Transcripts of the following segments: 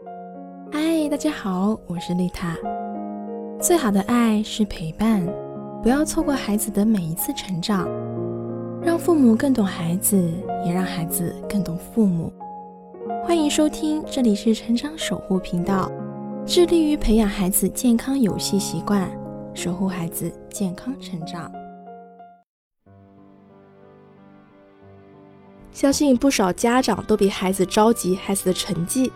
嗨，大家好，我是丽塔。最好的爱是陪伴，不要错过孩子的每一次成长，让父母更懂孩子，也让孩子更懂父母。欢迎收听，这里是成长守护频道，致力于培养孩子健康游戏习惯，守护孩子健康成长。相信不少家长都比孩子着急孩子的成绩。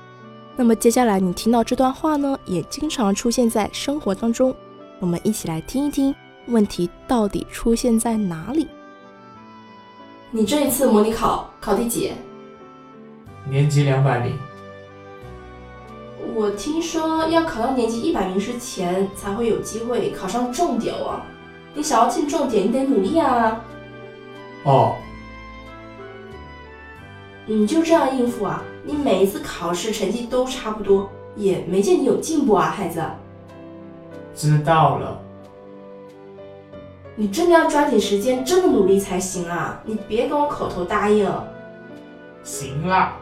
那么接下来你听到这段话呢，也经常出现在生活当中。我们一起来听一听，问题到底出现在哪里？你这一次模拟考考第几？年级两百名。我听说要考到年级一百名之前才会有机会考上重点哦。你想要进重点，你得努力啊。哦。你就这样应付啊？你每一次考试成绩都差不多，也没见你有进步啊，孩子。知道了。你真的要抓紧时间，真的努力才行啊！你别跟我口头答应。行啦。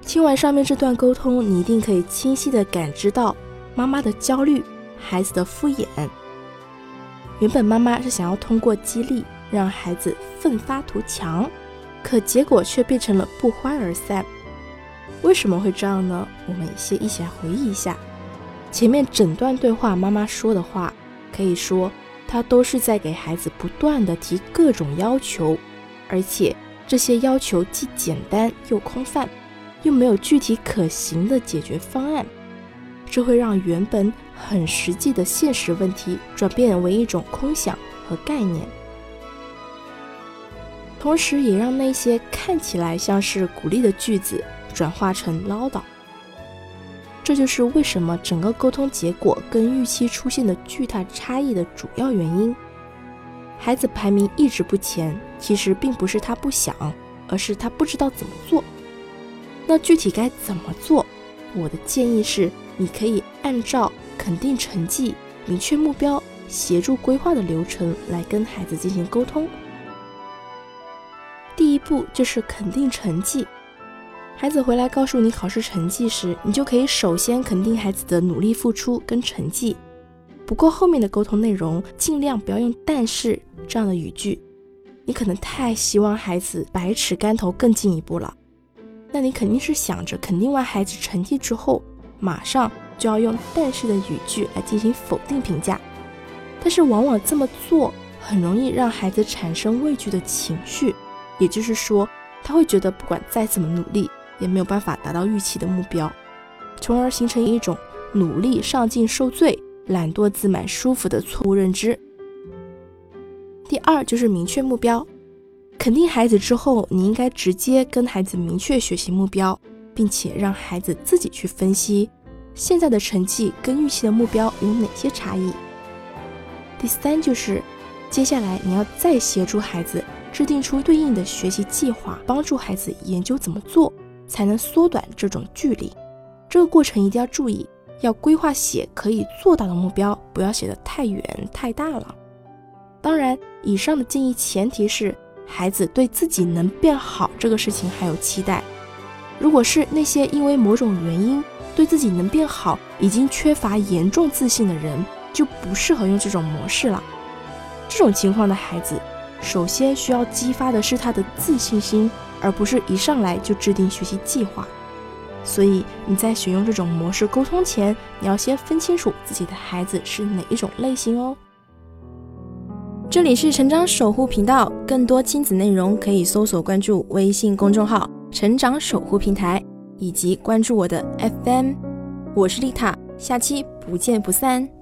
听完上面这段沟通，你一定可以清晰的感知到妈妈的焦虑，孩子的敷衍。原本妈妈是想要通过激励。让孩子奋发图强，可结果却变成了不欢而散。为什么会这样呢？我们先一起来回忆一下前面整段对话。妈妈说的话，可以说她都是在给孩子不断的提各种要求，而且这些要求既简单又空泛，又没有具体可行的解决方案。这会让原本很实际的现实问题转变为一种空想和概念。同时，也让那些看起来像是鼓励的句子转化成唠叨。这就是为什么整个沟通结果跟预期出现的巨大差异的主要原因。孩子排名一直不前，其实并不是他不想，而是他不知道怎么做。那具体该怎么做？我的建议是，你可以按照肯定成绩、明确目标、协助规划的流程来跟孩子进行沟通。第一步就是肯定成绩。孩子回来告诉你考试成绩时，你就可以首先肯定孩子的努力付出跟成绩。不过后面的沟通内容尽量不要用“但是”这样的语句，你可能太希望孩子百尺竿头更进一步了。那你肯定是想着肯定完孩子成绩之后，马上就要用“但是”的语句来进行否定评价。但是往往这么做很容易让孩子产生畏惧的情绪。也就是说，他会觉得不管再怎么努力，也没有办法达到预期的目标，从而形成一种努力上进受罪、懒惰自满舒服的错误认知。第二就是明确目标，肯定孩子之后，你应该直接跟孩子明确学习目标，并且让孩子自己去分析现在的成绩跟预期的目标有哪些差异。第三就是接下来你要再协助孩子。制定出对应的学习计划，帮助孩子研究怎么做才能缩短这种距离。这个过程一定要注意，要规划写可以做到的目标，不要写得太远太大了。当然，以上的建议前提是孩子对自己能变好这个事情还有期待。如果是那些因为某种原因对自己能变好已经缺乏严重自信的人，就不适合用这种模式了。这种情况的孩子。首先需要激发的是他的自信心，而不是一上来就制定学习计划。所以你在选用这种模式沟通前，你要先分清楚自己的孩子是哪一种类型哦。这里是成长守护频道，更多亲子内容可以搜索关注微信公众号“成长守护平台”，以及关注我的 FM。我是丽塔，下期不见不散。